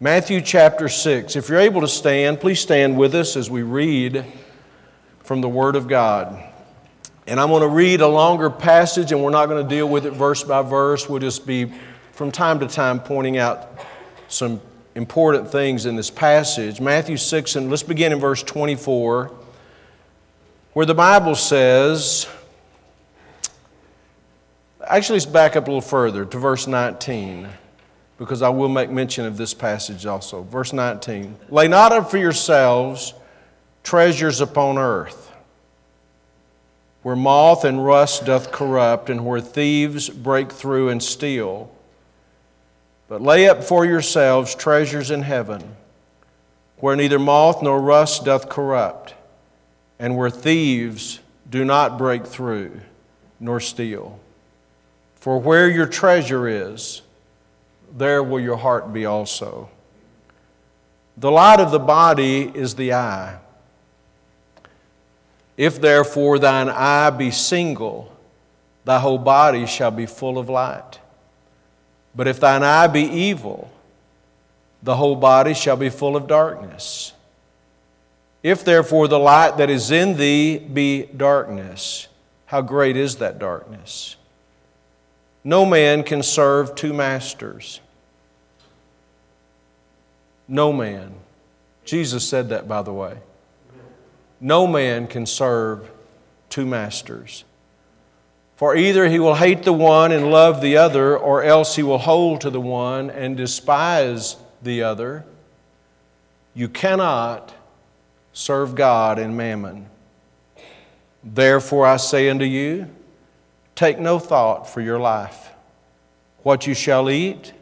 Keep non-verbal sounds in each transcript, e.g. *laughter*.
Matthew chapter 6. If you're able to stand, please stand with us as we read from the Word of God. And I'm going to read a longer passage, and we're not going to deal with it verse by verse. We'll just be, from time to time, pointing out some important things in this passage. Matthew 6, and let's begin in verse 24, where the Bible says, actually, let's back up a little further to verse 19 because I will make mention of this passage also. Verse 19 Lay not up for yourselves treasures upon earth, where moth and rust doth corrupt, and where thieves break through and steal. But lay up for yourselves treasures in heaven, where neither moth nor rust doth corrupt, and where thieves do not break through nor steal. For where your treasure is, there will your heart be also. The light of the body is the eye. If therefore thine eye be single, thy whole body shall be full of light. But if thine eye be evil, the whole body shall be full of darkness. If therefore the light that is in thee be darkness, how great is that darkness? No man can serve two masters. No man. Jesus said that, by the way. No man can serve two masters. For either he will hate the one and love the other, or else he will hold to the one and despise the other. You cannot serve God and mammon. Therefore, I say unto you, Take no thought for your life, what you shall eat,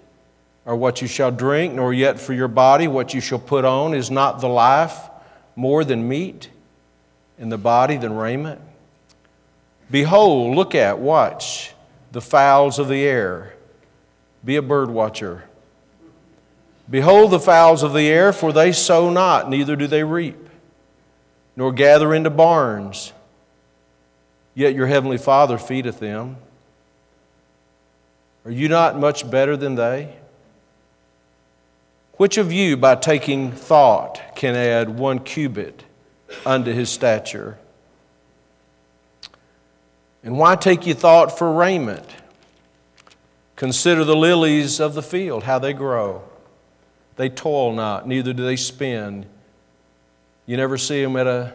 or what you shall drink, nor yet for your body what you shall put on. Is not the life more than meat, and the body than raiment? Behold, look at, watch the fowls of the air. Be a bird watcher. Behold the fowls of the air, for they sow not, neither do they reap, nor gather into barns yet your heavenly Father feedeth them. Are you not much better than they? Which of you, by taking thought, can add one cubit unto his stature? And why take ye thought for raiment? Consider the lilies of the field, how they grow. They toil not, neither do they spin. You never see them at a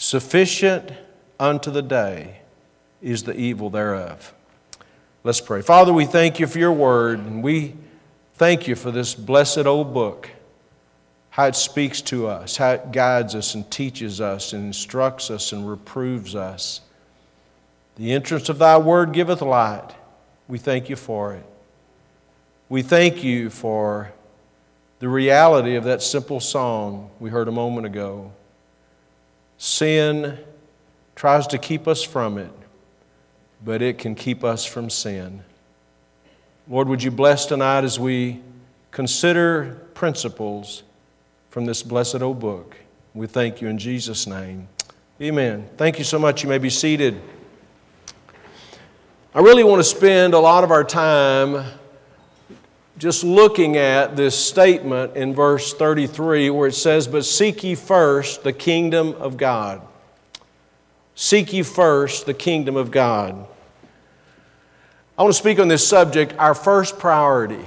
Sufficient unto the day is the evil thereof. Let's pray. Father, we thank you for your word, and we thank you for this blessed old book, how it speaks to us, how it guides us and teaches us and instructs us and reproves us. The entrance of thy word giveth light. We thank you for it. We thank you for the reality of that simple song we heard a moment ago. Sin tries to keep us from it, but it can keep us from sin. Lord, would you bless tonight as we consider principles from this blessed old book? We thank you in Jesus' name. Amen. Thank you so much. You may be seated. I really want to spend a lot of our time just looking at this statement in verse 33 where it says, But seek ye first the kingdom of God. Seek ye first the kingdom of God. I want to speak on this subject, our first priority.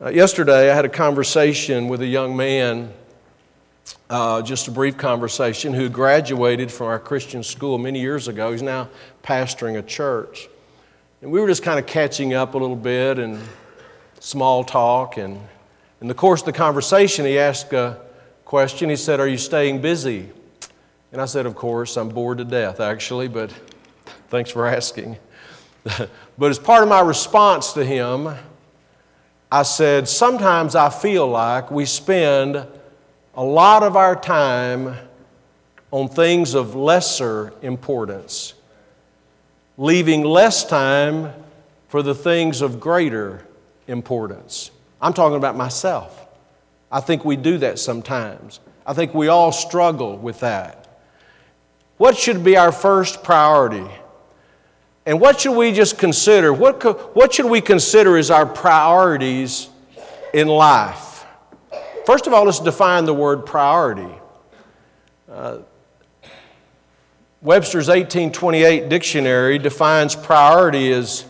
Uh, yesterday, I had a conversation with a young man, uh, just a brief conversation, who graduated from our Christian school many years ago. He's now pastoring a church. And we were just kind of catching up a little bit and small talk. And in the course of the conversation, he asked a question. He said, Are you staying busy? And I said, Of course, I'm bored to death, actually, but thanks for asking. *laughs* but as part of my response to him, I said, Sometimes I feel like we spend a lot of our time on things of lesser importance, leaving less time for the things of greater importance. I'm talking about myself. I think we do that sometimes. I think we all struggle with that. What should be our first priority? And what should we just consider? What, what should we consider as our priorities in life? First of all, let's define the word priority. Uh, Webster's 1828 dictionary defines priority as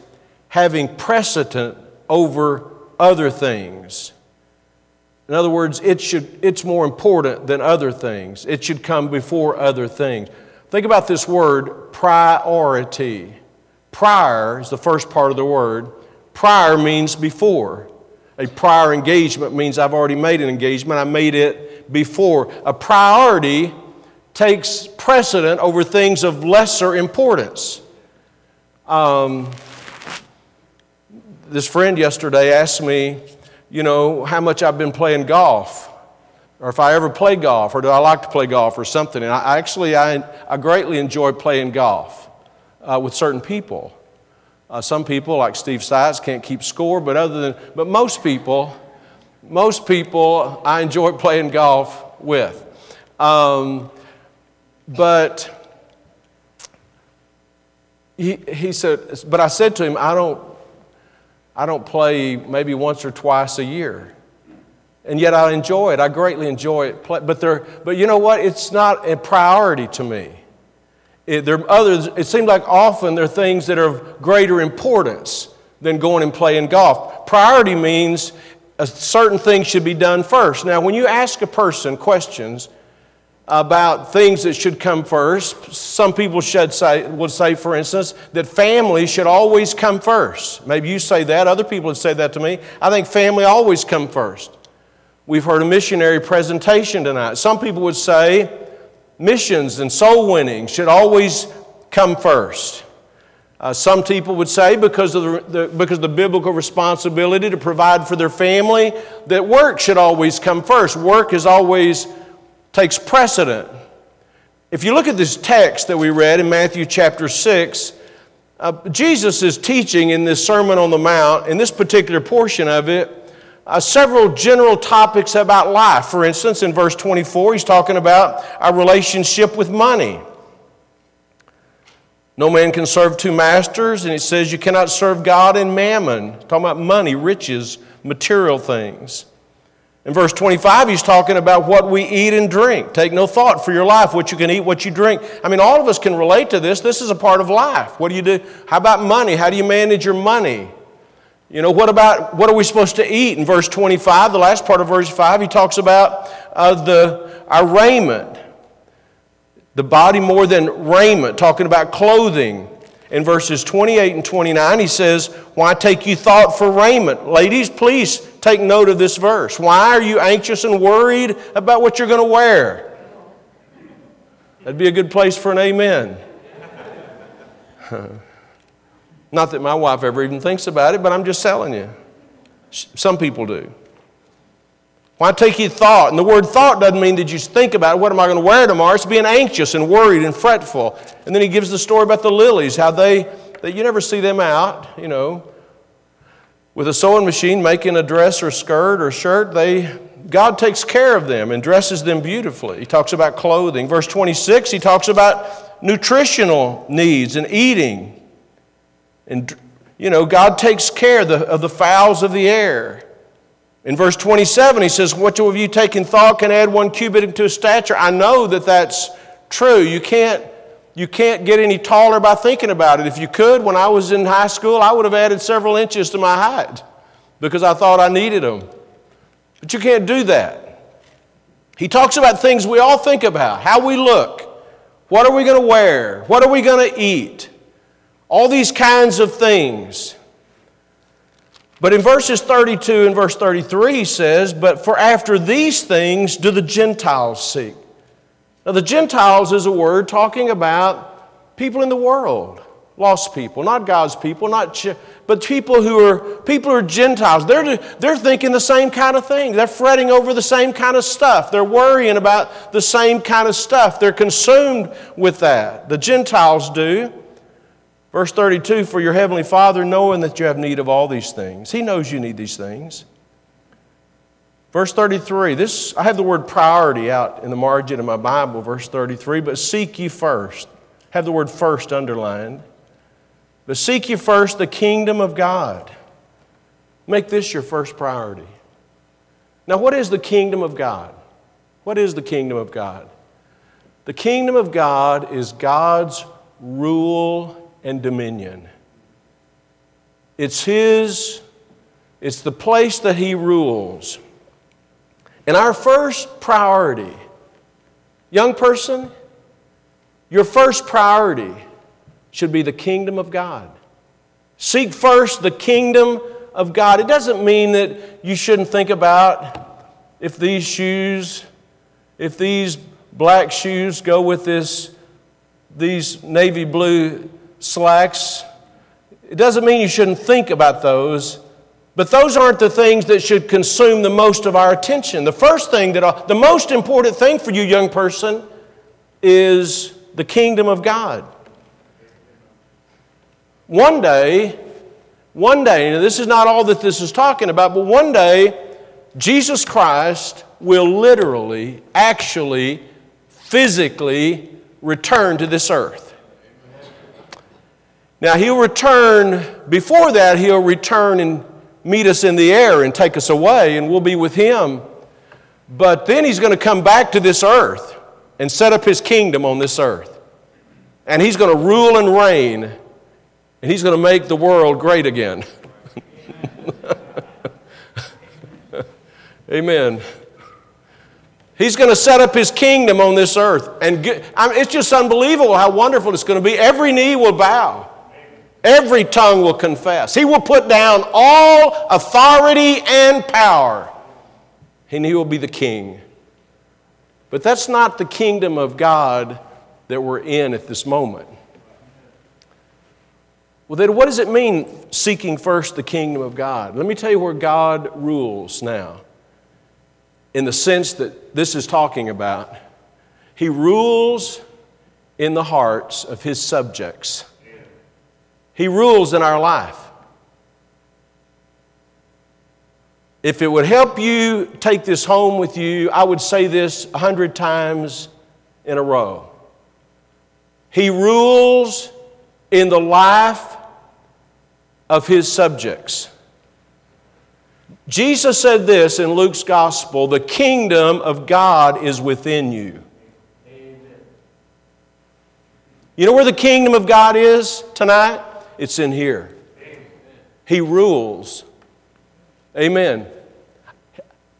having precedent over other things. In other words, it should, it's more important than other things. It should come before other things. Think about this word, priority. Prior is the first part of the word. Prior means before. A prior engagement means I've already made an engagement, I made it before. A priority takes precedent over things of lesser importance. Um, this friend yesterday asked me, you know, how much I've been playing golf, or if I ever play golf, or do I like to play golf, or something. And I actually, I, I greatly enjoy playing golf uh, with certain people. Uh, some people, like Steve Sides, can't keep score, but other than, but most people, most people I enjoy *laughs* playing golf with. Um, but he, he said, but I said to him, I don't, I don't play maybe once or twice a year. And yet I enjoy it. I greatly enjoy it. But, there, but you know what? It's not a priority to me. It, there are others, it seems like often there are things that are of greater importance than going and playing golf. Priority means a certain thing should be done first. Now, when you ask a person questions about things that should come first, some people should say, would say, for instance, that family should always come first. Maybe you say that, other people would say that to me. I think family always come first. We've heard a missionary presentation tonight. Some people would say, missions and soul winning should always come first. Uh, some people would say because of the, the, because of the biblical responsibility to provide for their family, that work should always come first. Work is always takes precedent. If you look at this text that we read in Matthew chapter 6, uh, Jesus is teaching in this Sermon on the Mount, in this particular portion of it, uh, several general topics about life. For instance, in verse 24, he's talking about our relationship with money. No man can serve two masters, and he says you cannot serve God and mammon. Talking about money, riches, material things. In verse 25, he's talking about what we eat and drink. Take no thought for your life, what you can eat, what you drink. I mean, all of us can relate to this. This is a part of life. What do you do? How about money? How do you manage your money? You know, what about what are we supposed to eat? In verse 25, the last part of verse 5, he talks about uh, the, our raiment. The body more than raiment, talking about clothing. In verses 28 and 29, he says, Why take you thought for raiment? Ladies, please take note of this verse. Why are you anxious and worried about what you're going to wear? That'd be a good place for an amen. *laughs* Not that my wife ever even thinks about it, but I'm just telling you. Some people do. Why take you thought? And the word thought doesn't mean that you think about it. what am I going to wear tomorrow. It's being anxious and worried and fretful. And then he gives the story about the lilies, how they, that you never see them out, you know, with a sewing machine making a dress or skirt or shirt. They, God takes care of them and dresses them beautifully. He talks about clothing. Verse 26, he talks about nutritional needs and eating. And, you know, God takes care of the, of the fowls of the air. In verse 27, he says, What of you taking thought can add one cubit into a stature? I know that that's true. You can't, you can't get any taller by thinking about it. If you could, when I was in high school, I would have added several inches to my height. because I thought I needed them. But you can't do that. He talks about things we all think about how we look, what are we going to wear, what are we going to eat, all these kinds of things. But in verses 32 and verse 33, he says, But for after these things do the Gentiles seek. Now, the Gentiles is a word talking about people in the world, lost people, not God's people, not ch- but people who are people who are Gentiles. They're, they're thinking the same kind of thing. They're fretting over the same kind of stuff. They're worrying about the same kind of stuff. They're consumed with that. The Gentiles do. Verse 32 For your heavenly Father, knowing that you have need of all these things, He knows you need these things. Verse 33, this, I have the word priority out in the margin of my Bible, verse 33, but seek ye first. Have the word first underlined. But seek ye first the kingdom of God. Make this your first priority. Now, what is the kingdom of God? What is the kingdom of God? The kingdom of God is God's rule and dominion. It's His, it's the place that He rules. And our first priority, young person, your first priority should be the kingdom of God. Seek first the kingdom of God. It doesn't mean that you shouldn't think about if these shoes, if these black shoes go with this, these navy blue slacks. It doesn't mean you shouldn't think about those, but those aren't the things that should consume the most of our attention. The first thing that, uh, the most important thing for you, young person, is the kingdom of God. One day, one day, now this is not all that this is talking about, but one day, Jesus Christ will literally, actually, physically return to this earth. Now, he'll return, before that, he'll return and meet us in the air and take us away, and we'll be with him. But then he's going to come back to this earth and set up his kingdom on this earth. And he's going to rule and reign, and he's going to make the world great again. *laughs* Amen. He's going to set up his kingdom on this earth. And get, I mean, it's just unbelievable how wonderful it's going to be. Every knee will bow. Every tongue will confess. He will put down all authority and power, and he will be the king. But that's not the kingdom of God that we're in at this moment. Well, then, what does it mean seeking first the kingdom of God? Let me tell you where God rules now, in the sense that this is talking about. He rules in the hearts of his subjects. He rules in our life. If it would help you take this home with you, I would say this a hundred times in a row. He rules in the life of his subjects. Jesus said this in Luke's gospel the kingdom of God is within you. Amen. You know where the kingdom of God is tonight? It's in here. He rules. Amen.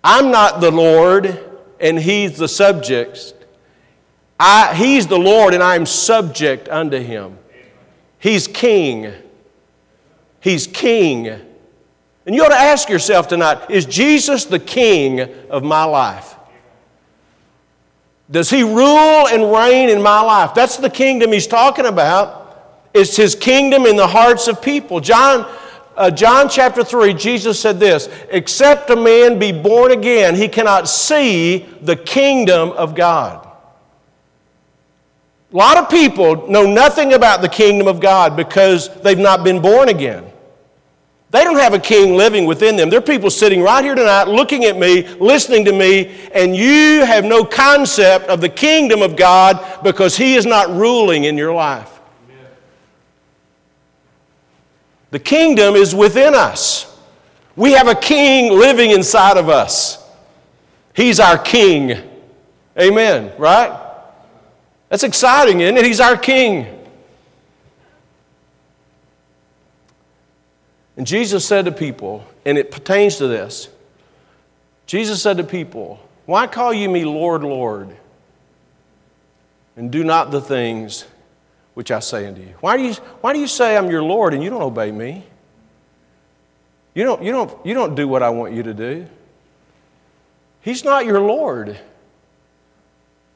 I'm not the Lord and He's the subject. I, he's the Lord and I'm subject unto Him. He's King. He's King. And you ought to ask yourself tonight is Jesus the King of my life? Does He rule and reign in my life? That's the kingdom He's talking about. It's his kingdom in the hearts of people. John, uh, John chapter 3, Jesus said this Except a man be born again, he cannot see the kingdom of God. A lot of people know nothing about the kingdom of God because they've not been born again. They don't have a king living within them. There are people sitting right here tonight looking at me, listening to me, and you have no concept of the kingdom of God because He is not ruling in your life. The kingdom is within us. We have a king living inside of us. He's our king. Amen, right? That's exciting, isn't it? He's our king. And Jesus said to people, and it pertains to this Jesus said to people, Why call you me Lord, Lord, and do not the things which I say unto you? Why do you, why do you say I'm your Lord and you don't obey me? You don't, you, don't, you don't do what I want you to do. He's not your Lord.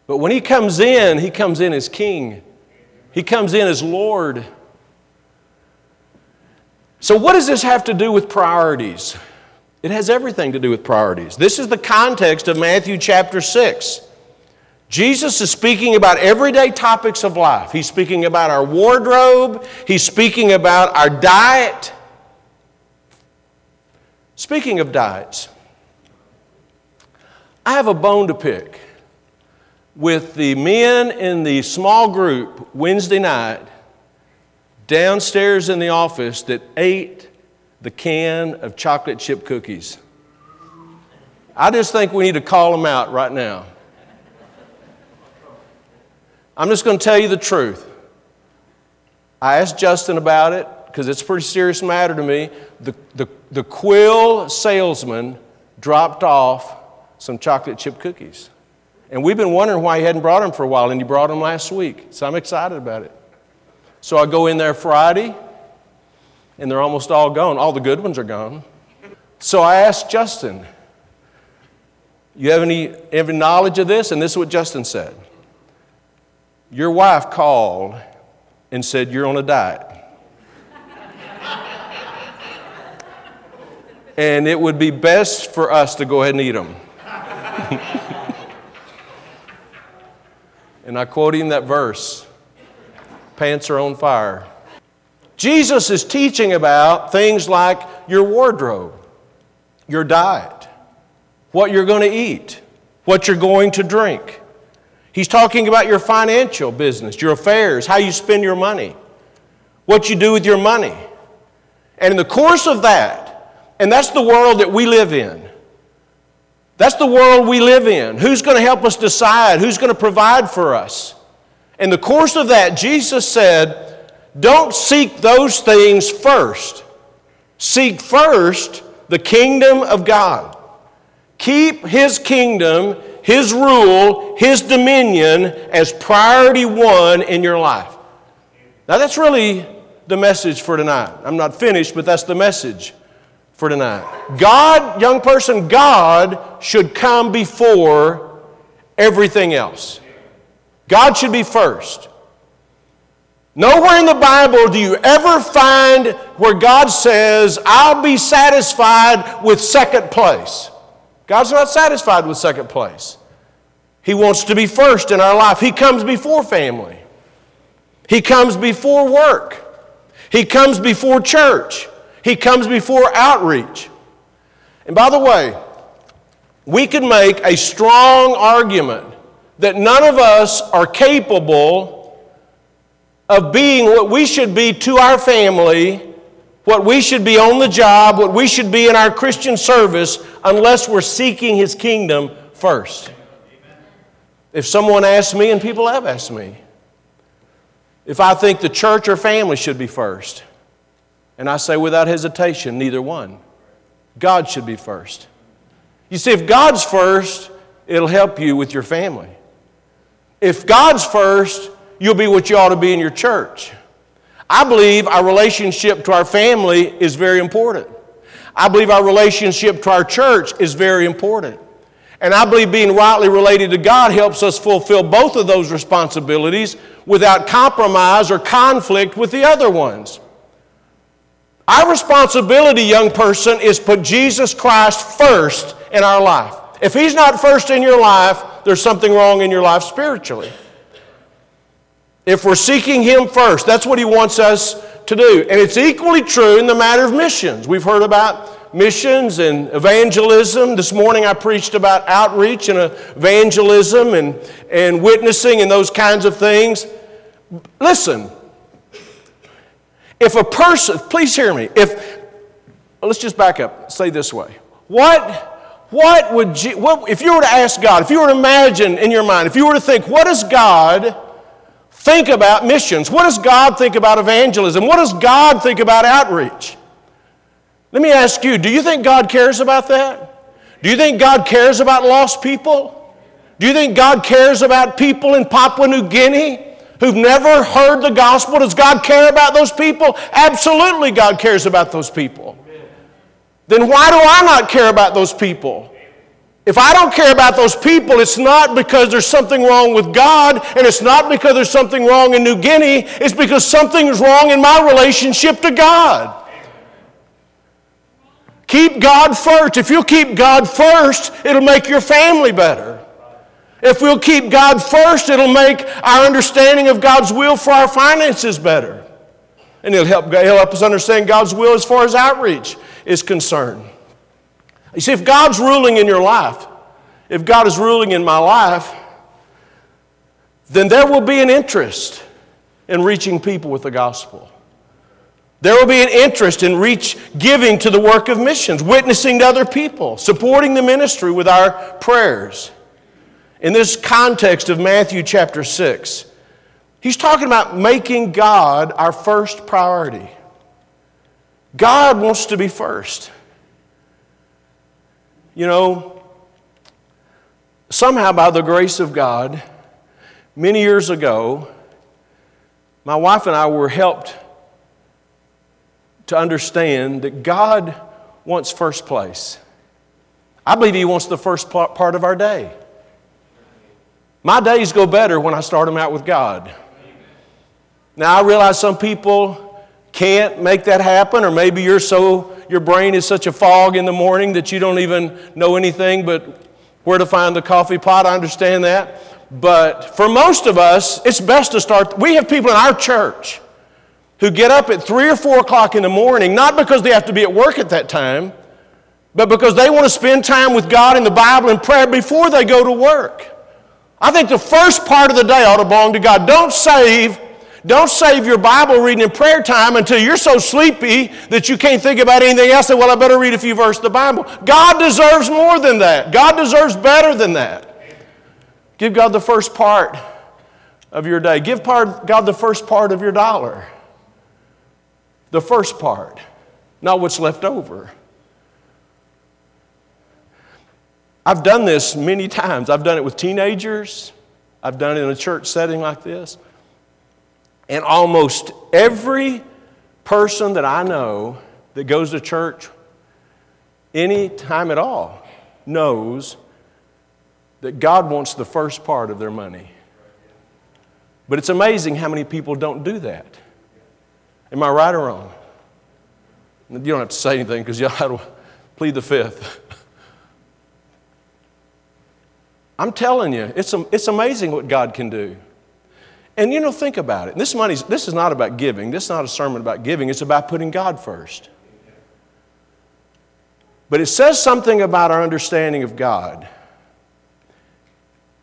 But when He comes in, He comes in as King, He comes in as Lord. So, what does this have to do with priorities? It has everything to do with priorities. This is the context of Matthew chapter 6. Jesus is speaking about everyday topics of life. He's speaking about our wardrobe, he's speaking about our diet. Speaking of diets, I have a bone to pick with the men in the small group Wednesday night downstairs in the office that ate the can of chocolate chip cookies. I just think we need to call them out right now. I'm just going to tell you the truth. I asked Justin about it because it's a pretty serious matter to me. The, the, the quill salesman dropped off some chocolate chip cookies. And we've been wondering why he hadn't brought them for a while, and he brought them last week. So I'm excited about it. So I go in there Friday, and they're almost all gone. All the good ones are gone. So I asked Justin, You have any, any knowledge of this? And this is what Justin said Your wife called and said, You're on a diet. and it would be best for us to go ahead and eat them. and I quote him that verse pants are on fire. Jesus is teaching about things like your wardrobe, your diet, what you're going to eat, what you're going to drink. He's talking about your financial business, your affairs, how you spend your money, what you do with your money. And in the course of that, and that's the world that we live in. That's the world we live in. Who's going to help us decide? Who's going to provide for us? In the course of that, Jesus said, don't seek those things first. Seek first the kingdom of God. Keep His kingdom, His rule, His dominion as priority one in your life. Now, that's really the message for tonight. I'm not finished, but that's the message for tonight. God, young person, God should come before everything else. God should be first. Nowhere in the Bible do you ever find where God says, I'll be satisfied with second place. God's not satisfied with second place. He wants to be first in our life. He comes before family, He comes before work, He comes before church, He comes before outreach. And by the way, we can make a strong argument that none of us are capable of being what we should be to our family, what we should be on the job, what we should be in our Christian service, unless we're seeking His kingdom first. If someone asks me, and people have asked me, if I think the church or family should be first, and I say without hesitation, neither one. God should be first. You see, if God's first, it'll help you with your family. If God's first, you'll be what you ought to be in your church. I believe our relationship to our family is very important. I believe our relationship to our church is very important. And I believe being rightly related to God helps us fulfill both of those responsibilities without compromise or conflict with the other ones. Our responsibility, young person, is put Jesus Christ first in our life. If He's not first in your life, there's something wrong in your life spiritually. If we're seeking Him first, that's what He wants us to do. And it's equally true in the matter of missions. We've heard about missions and evangelism. This morning I preached about outreach and evangelism and, and witnessing and those kinds of things. Listen, if a person, please hear me, if, let's just back up, say this way. What, what would, you, what, if you were to ask God, if you were to imagine in your mind, if you were to think, what does God think about missions? What does God think about evangelism? What does God think about outreach? Let me ask you do you think God cares about that? Do you think God cares about lost people? Do you think God cares about people in Papua New Guinea who've never heard the gospel? Does God care about those people? Absolutely, God cares about those people. Then why do I not care about those people? If I don't care about those people, it's not because there's something wrong with God, and it's not because there's something wrong in New Guinea, it's because something is wrong in my relationship to God. Keep God first. If you'll keep God first, it'll make your family better. If we'll keep God first, it'll make our understanding of God's will for our finances better. And it'll help, it'll help us understand God's will as far as outreach is concerned. You see, if God's ruling in your life, if God is ruling in my life, then there will be an interest in reaching people with the gospel. There will be an interest in reach giving to the work of missions, witnessing to other people, supporting the ministry with our prayers. In this context of Matthew chapter 6, he's talking about making God our first priority. God wants to be first. You know, somehow by the grace of God, many years ago, my wife and I were helped to understand that God wants first place. I believe He wants the first part of our day. My days go better when I start them out with God. Now, I realize some people can't make that happen, or maybe you're so, your brain is such a fog in the morning that you don't even know anything but where to find the coffee pot. I understand that. But for most of us, it's best to start. We have people in our church who get up at 3 or 4 o'clock in the morning, not because they have to be at work at that time, but because they want to spend time with God in the Bible and prayer before they go to work. I think the first part of the day ought to belong to God. Don't save, don't save your Bible reading and prayer time until you're so sleepy that you can't think about anything else. Say, well, I better read a few verses of the Bible. God deserves more than that. God deserves better than that. Give God the first part of your day. Give part, God the first part of your dollar the first part, not what's left over. I've done this many times. I've done it with teenagers, I've done it in a church setting like this. And almost every person that I know that goes to church any time at all knows that God wants the first part of their money. But it's amazing how many people don't do that. Am I right or wrong? You don't have to say anything because y'all *laughs* have to plead the fifth. *laughs* I'm telling you, it's, it's amazing what God can do. And you know, think about it. This, money's, this is not about giving. This is not a sermon about giving. It's about putting God first. But it says something about our understanding of God.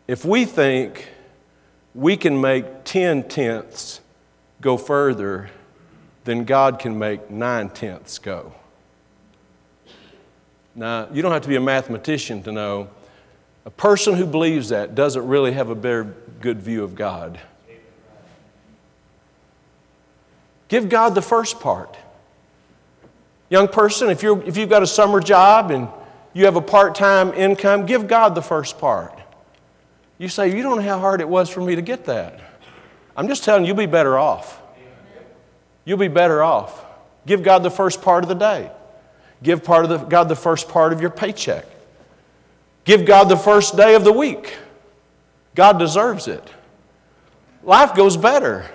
If we think we can make 10 tenths go further then God can make nine tenths go. Now, you don't have to be a mathematician to know a person who believes that doesn't really have a very good view of God. Give God the first part. Young person, if, you're, if you've got a summer job and you have a part time income, give God the first part. You say, You don't know how hard it was for me to get that. I'm just telling you, you'll be better off you'll be better off. Give God the first part of the day. Give part of the, God the first part of your paycheck. Give God the first day of the week. God deserves it. Life goes better.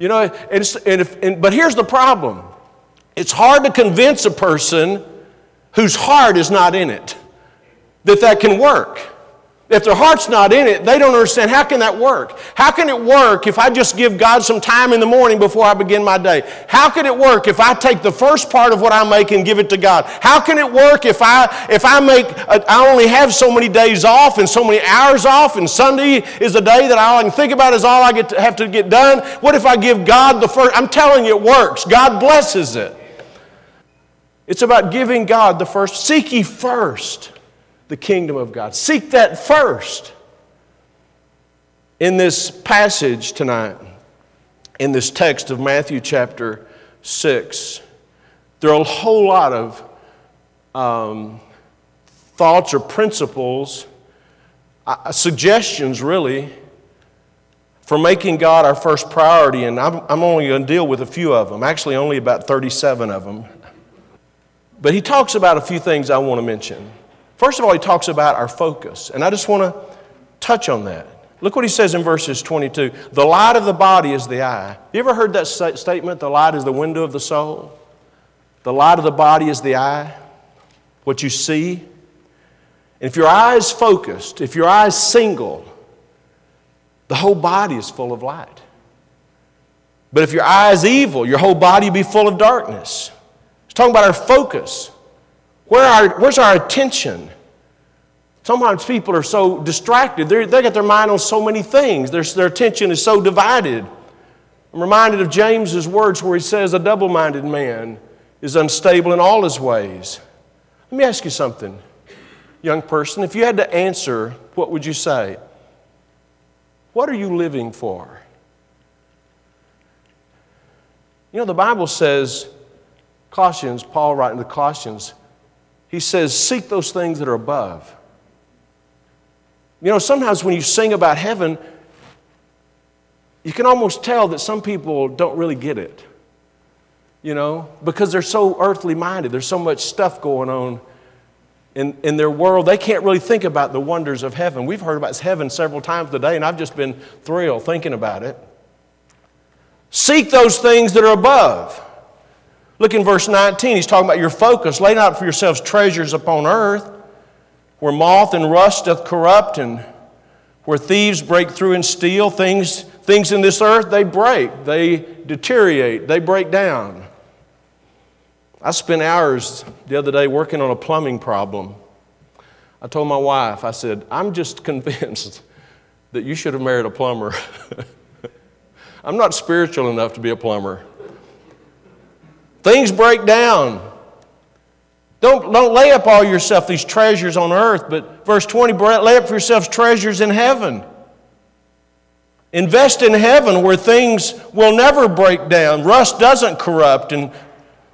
You know, and if, and, but here's the problem it's hard to convince a person whose heart is not in it that that can work. If their heart's not in it, they don't understand how can that work? How can it work if I just give God some time in the morning before I begin my day? How can it work if I take the first part of what I make and give it to God? How can it work if I if I make a, I only have so many days off and so many hours off and Sunday is a day that all I can think about is all I get to have to get done? What if I give God the first I'm telling you it works. God blesses it. It's about giving God the first. Seek ye first the kingdom of God. Seek that first. In this passage tonight, in this text of Matthew chapter 6, There are a whole lot of um, thoughts or principles, uh, suggestions really, for making God our first priority, and I'm, I'm only going to deal with a few of them, actually, only about 37 of them. But he talks about a few things I want to mention. First of all, he talks about our focus, and I just want to touch on that. Look what he says in verses 22. The light of the body is the eye. You ever heard that statement? The light is the window of the soul. The light of the body is the eye, what you see. And if your eye is focused, if your eye is single, the whole body is full of light. But if your eye is evil, your whole body will be full of darkness. He's talking about our focus. Where our, where's our attention? Sometimes people are so distracted. They're, they got their mind on so many things, their, their attention is so divided. I'm reminded of James's words where he says, A double minded man is unstable in all his ways. Let me ask you something, young person. If you had to answer, what would you say? What are you living for? You know, the Bible says, Colossians, Paul writing to Colossians, he says, Seek those things that are above. You know, sometimes when you sing about heaven, you can almost tell that some people don't really get it, you know, because they're so earthly minded. There's so much stuff going on in, in their world. They can't really think about the wonders of heaven. We've heard about heaven several times today, and I've just been thrilled thinking about it. Seek those things that are above. Look in verse 19. He's talking about your focus. Lay not for yourselves treasures upon earth where moth and rust doth corrupt and where thieves break through and steal things things in this earth they break they deteriorate they break down i spent hours the other day working on a plumbing problem i told my wife i said i'm just *laughs* convinced that you should have married a plumber *laughs* i'm not spiritual enough to be a plumber things break down don't, don't lay up all yourself these treasures on earth, but verse 20, lay up for yourselves treasures in heaven. Invest in heaven where things will never break down. Rust doesn't corrupt, and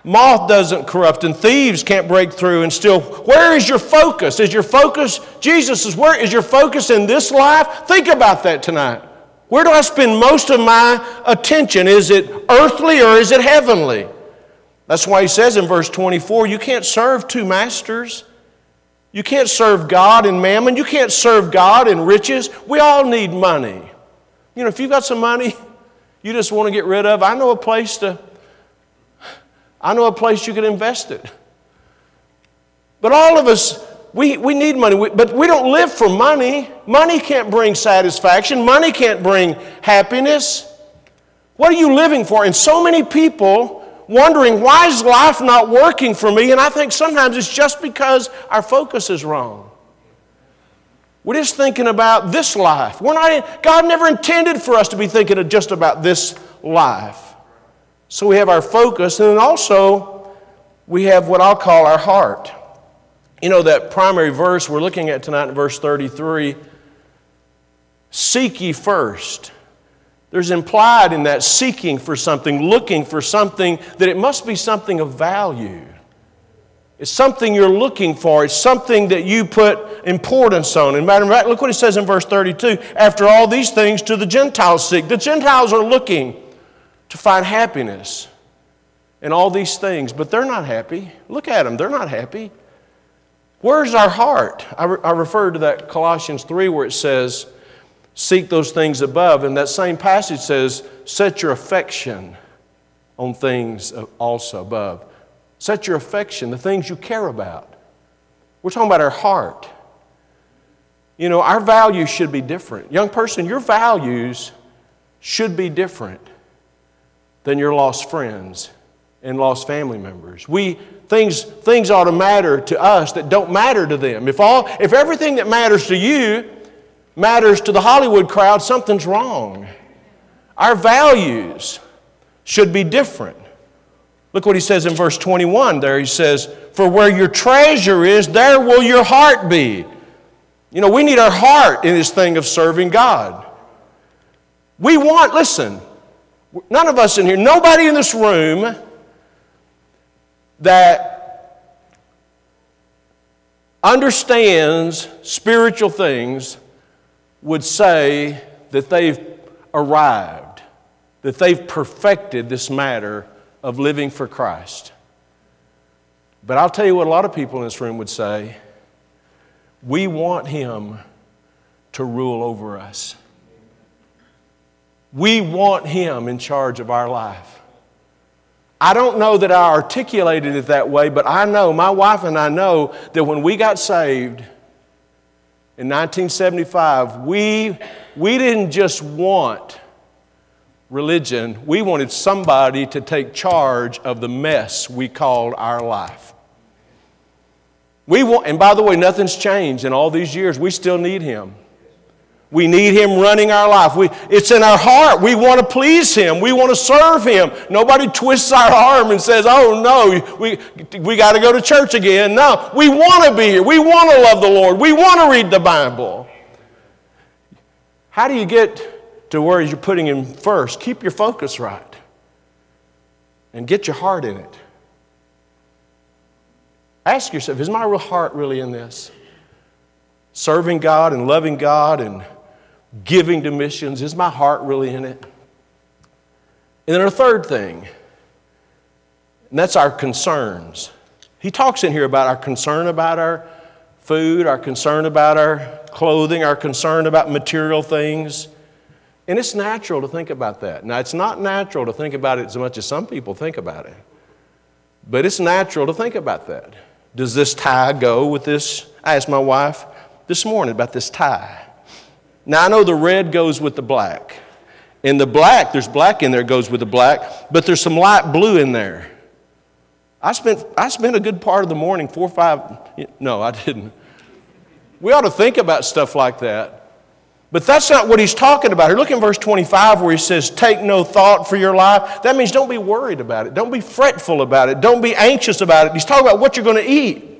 moth doesn't corrupt, and thieves can't break through and still. Where is your focus? Is your focus, Jesus is where is your focus in this life? Think about that tonight. Where do I spend most of my attention? Is it earthly or is it heavenly? That's why he says in verse 24 you can't serve two masters. You can't serve God and mammon. You can't serve God and riches. We all need money. You know, if you've got some money you just want to get rid of, I know a place to, I know a place you can invest it. But all of us, we, we need money, we, but we don't live for money. Money can't bring satisfaction, money can't bring happiness. What are you living for? And so many people wondering, why is life not working for me? And I think sometimes it's just because our focus is wrong. We're just thinking about this life. We're not, God never intended for us to be thinking of just about this life. So we have our focus, and then also we have what I'll call our heart. You know, that primary verse we're looking at tonight in verse 33 Seek ye first there's implied in that seeking for something, looking for something, that it must be something of value. It's something you're looking for. It's something that you put importance on. And matter of fact, look what he says in verse 32. After all these things, to the Gentiles seek. The Gentiles are looking to find happiness in all these things, but they're not happy. Look at them, they're not happy. Where's our heart? I, re- I referred to that Colossians 3 where it says, seek those things above. And that same passage says, set your affection on things also above. Set your affection, the things you care about. We're talking about our heart. You know, our values should be different. Young person, your values should be different than your lost friends and lost family members. We things things ought to matter to us that don't matter to them. If all if everything that matters to you matters to the Hollywood crowd, something's wrong. Our values should be different. Look what he says in verse 21 there. He says, For where your treasure is, there will your heart be. You know, we need our heart in this thing of serving God. We want, listen, none of us in here, nobody in this room that understands spiritual things would say that they've arrived, that they've perfected this matter of living for Christ. But I'll tell you what a lot of people in this room would say we want Him to rule over us. We want Him in charge of our life. I don't know that I articulated it that way, but I know, my wife and I know that when we got saved in 1975, we, we didn't just want religion, we wanted somebody to take charge of the mess we called our life. We want, and by the way, nothing's changed in all these years. We still need Him. We need Him running our life. We, it's in our heart. We want to please Him. We want to serve Him. Nobody twists our arm and says, oh no, we, we got to go to church again. No, we want to be here. We want to love the Lord. We want to read the Bible. How do you get to where you're putting Him first? Keep your focus right and get your heart in it. Ask yourself, is my heart really in this? Serving God and loving God and giving to missions, is my heart really in it? And then a third thing, and that's our concerns. He talks in here about our concern about our food, our concern about our clothing, our concern about material things. And it's natural to think about that. Now, it's not natural to think about it as much as some people think about it, but it's natural to think about that. Does this tie go with this? I asked my wife this morning about this tie. Now, I know the red goes with the black. And the black, there's black in there goes with the black, but there's some light blue in there. I spent, I spent a good part of the morning, four or five, no, I didn't. We ought to think about stuff like that. But that's not what he's talking about here. Look in verse 25 where he says, Take no thought for your life. That means don't be worried about it. Don't be fretful about it. Don't be anxious about it. He's talking about what you're going to eat,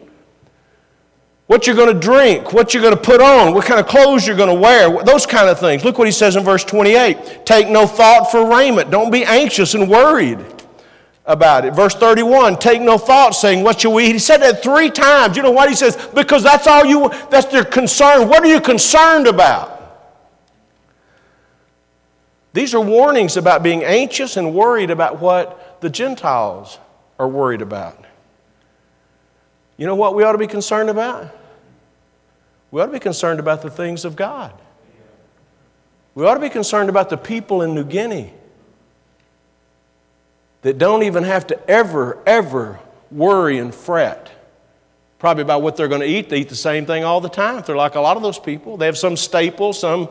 what you're going to drink, what you're going to put on, what kind of clothes you're going to wear, those kind of things. Look what he says in verse 28 Take no thought for raiment. Don't be anxious and worried about it. Verse 31, take no thought saying, What shall we eat? He said that three times. You know what? He says, Because that's all you, that's their concern. What are you concerned about? These are warnings about being anxious and worried about what the Gentiles are worried about. You know what we ought to be concerned about? We ought to be concerned about the things of God. We ought to be concerned about the people in New Guinea that don't even have to ever, ever worry and fret. Probably about what they're going to eat. They eat the same thing all the time. They're like a lot of those people. They have some staple, some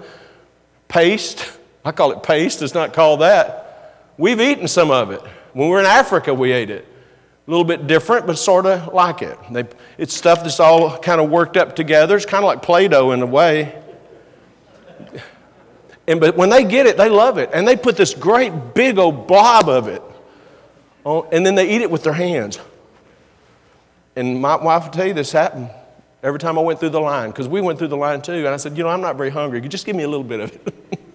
paste I call it paste, it's not called that. We've eaten some of it. When we were in Africa, we ate it. A little bit different, but sort of like it. They, it's stuff that's all kind of worked up together. It's kind of like Play Doh in a way. And, but when they get it, they love it. And they put this great big old blob of it. On, and then they eat it with their hands. And my wife will tell you this happened every time I went through the line, because we went through the line too. And I said, You know, I'm not very hungry. You just give me a little bit of it. *laughs*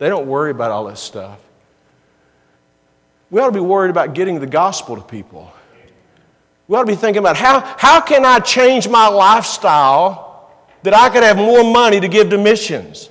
They don't worry about all this stuff. We ought to be worried about getting the gospel to people. We ought to be thinking about how, how can I change my lifestyle that I could have more money to give to missions?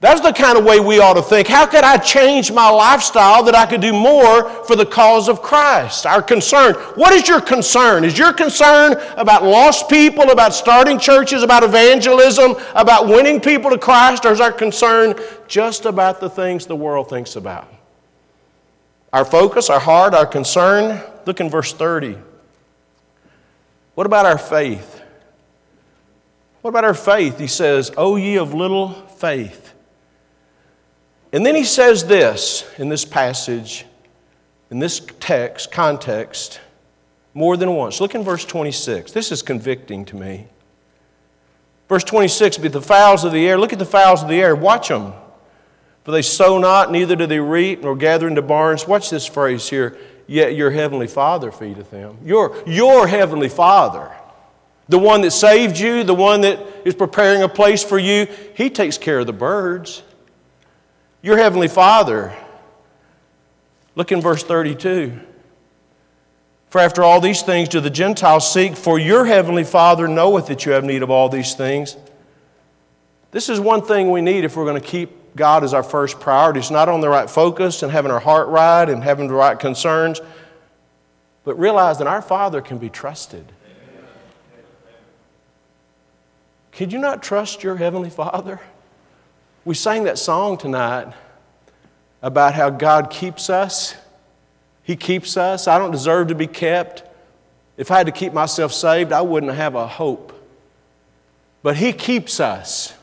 That's the kind of way we ought to think. How could I change my lifestyle that I could do more for the cause of Christ? Our concern. What is your concern? Is your concern about lost people, about starting churches, about evangelism, about winning people to Christ, or is our concern just about the things the world thinks about? Our focus, our heart, our concern. Look in verse 30. What about our faith? What about our faith? He says, O ye of little faith. And then he says this in this passage, in this text, context, more than once. Look in verse 26. This is convicting to me. Verse 26 Be the fowls of the air. Look at the fowls of the air. Watch them. For they sow not, neither do they reap, nor gather into barns. Watch this phrase here. Yet your heavenly Father feedeth them. Your, your heavenly Father, the one that saved you, the one that is preparing a place for you, he takes care of the birds. Your Heavenly Father Look in verse 32. For after all these things do the Gentiles seek, for your heavenly Father knoweth that you have need of all these things. This is one thing we need if we're going to keep God as our first priority. It's not on the right focus and having our heart right and having the right concerns, but realize that our Father can be trusted. Could you not trust your Heavenly Father? We sang that song tonight about how God keeps us. He keeps us. I don't deserve to be kept. If I had to keep myself saved, I wouldn't have a hope. But He keeps us.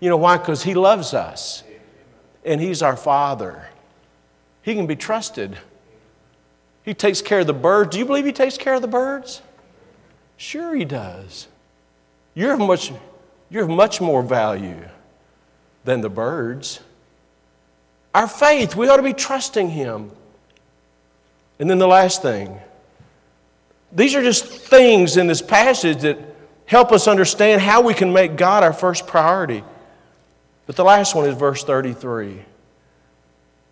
You know why? Because He loves us. And He's our Father. He can be trusted. He takes care of the birds. Do you believe He takes care of the birds? Sure, He does. You're much, you're much more value than the birds. Our faith, we ought to be trusting Him. And then the last thing these are just things in this passage that help us understand how we can make God our first priority. But the last one is verse 33.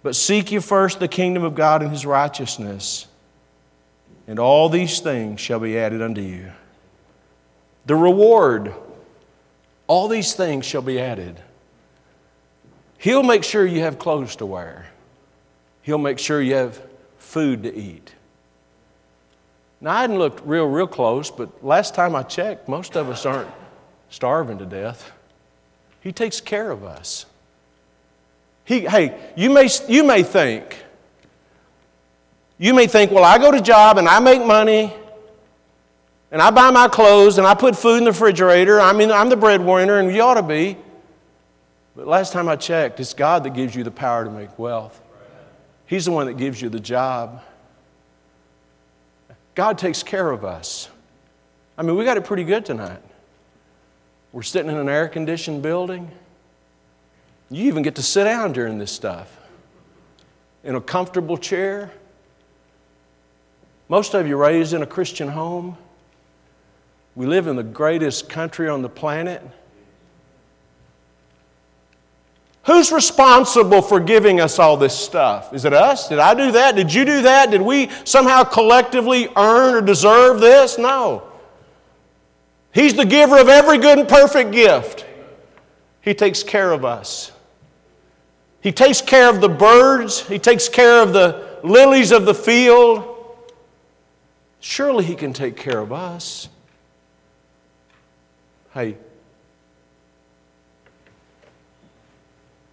But seek ye first the kingdom of God and his righteousness, and all these things shall be added unto you. The reward, all these things shall be added. He'll make sure you have clothes to wear. He'll make sure you have food to eat. Now, I hadn't looked real, real close, but last time I checked, most of us aren't starving to death. He takes care of us. He, hey, you may, you may think, you may think, well, I go to job and I make money and I buy my clothes and I put food in the refrigerator. I mean, I'm the breadwinner and you ought to be. But last time I checked, it's God that gives you the power to make wealth. He's the one that gives you the job. God takes care of us. I mean, we got it pretty good tonight. We're sitting in an air conditioned building. You even get to sit down during this stuff in a comfortable chair. Most of you raised in a Christian home. We live in the greatest country on the planet. Who's responsible for giving us all this stuff? Is it us? Did I do that? Did you do that? Did we somehow collectively earn or deserve this? No. He's the giver of every good and perfect gift. He takes care of us. He takes care of the birds, He takes care of the lilies of the field. Surely He can take care of us. Hey,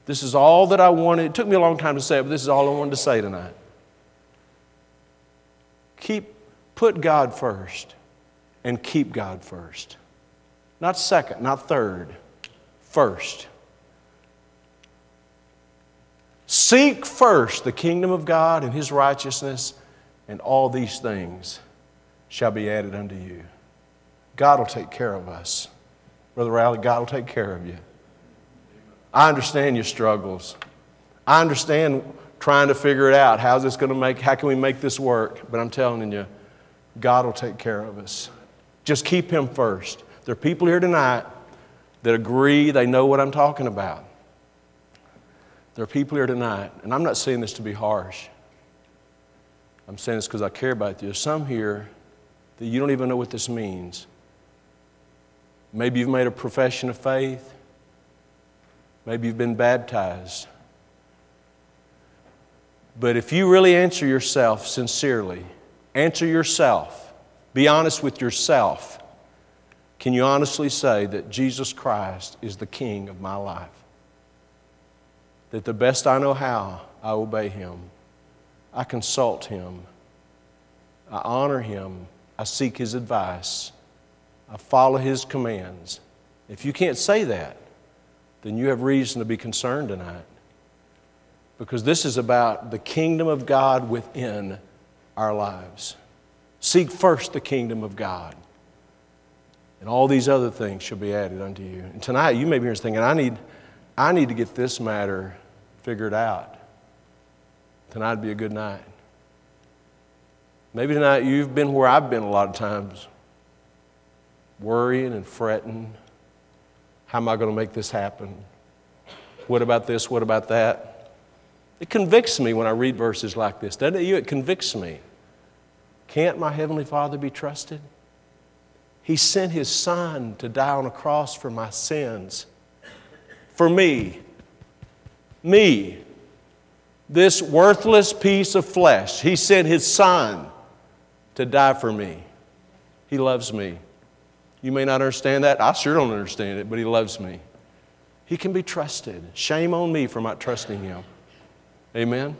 This is all that I wanted. It took me a long time to say it, but this is all I wanted to say tonight. Keep, put God first and keep God first. Not second, not third, first. Seek first the kingdom of God and his righteousness, and all these things shall be added unto you. God will take care of us. Brother Riley, God will take care of you. I understand your struggles. I understand trying to figure it out. How's this going to make, how can we make this work? But I'm telling you, God will take care of us. Just keep Him first. There are people here tonight that agree they know what I'm talking about. There are people here tonight, and I'm not saying this to be harsh. I'm saying this because I care about you. There's some here that you don't even know what this means. Maybe you've made a profession of faith. Maybe you've been baptized. But if you really answer yourself sincerely, answer yourself, be honest with yourself, can you honestly say that Jesus Christ is the King of my life? That the best I know how, I obey Him. I consult Him. I honor Him. I seek His advice. I follow His commands. If you can't say that, then you have reason to be concerned tonight. Because this is about the kingdom of God within our lives. Seek first the kingdom of God, and all these other things shall be added unto you. And tonight, you may be here thinking, I need, I need to get this matter figured out. Tonight would be a good night. Maybe tonight you've been where I've been a lot of times, worrying and fretting how am I going to make this happen? What about this? What about that? It convicts me when I read verses like this, doesn't it? You, it convicts me. Can't my Heavenly Father be trusted? He sent His Son to die on a cross for my sins. For me. Me. This worthless piece of flesh. He sent His Son to die for me. He loves me. You may not understand that. I sure don't understand it, but He loves me. He can be trusted. Shame on me for not trusting Him. Amen.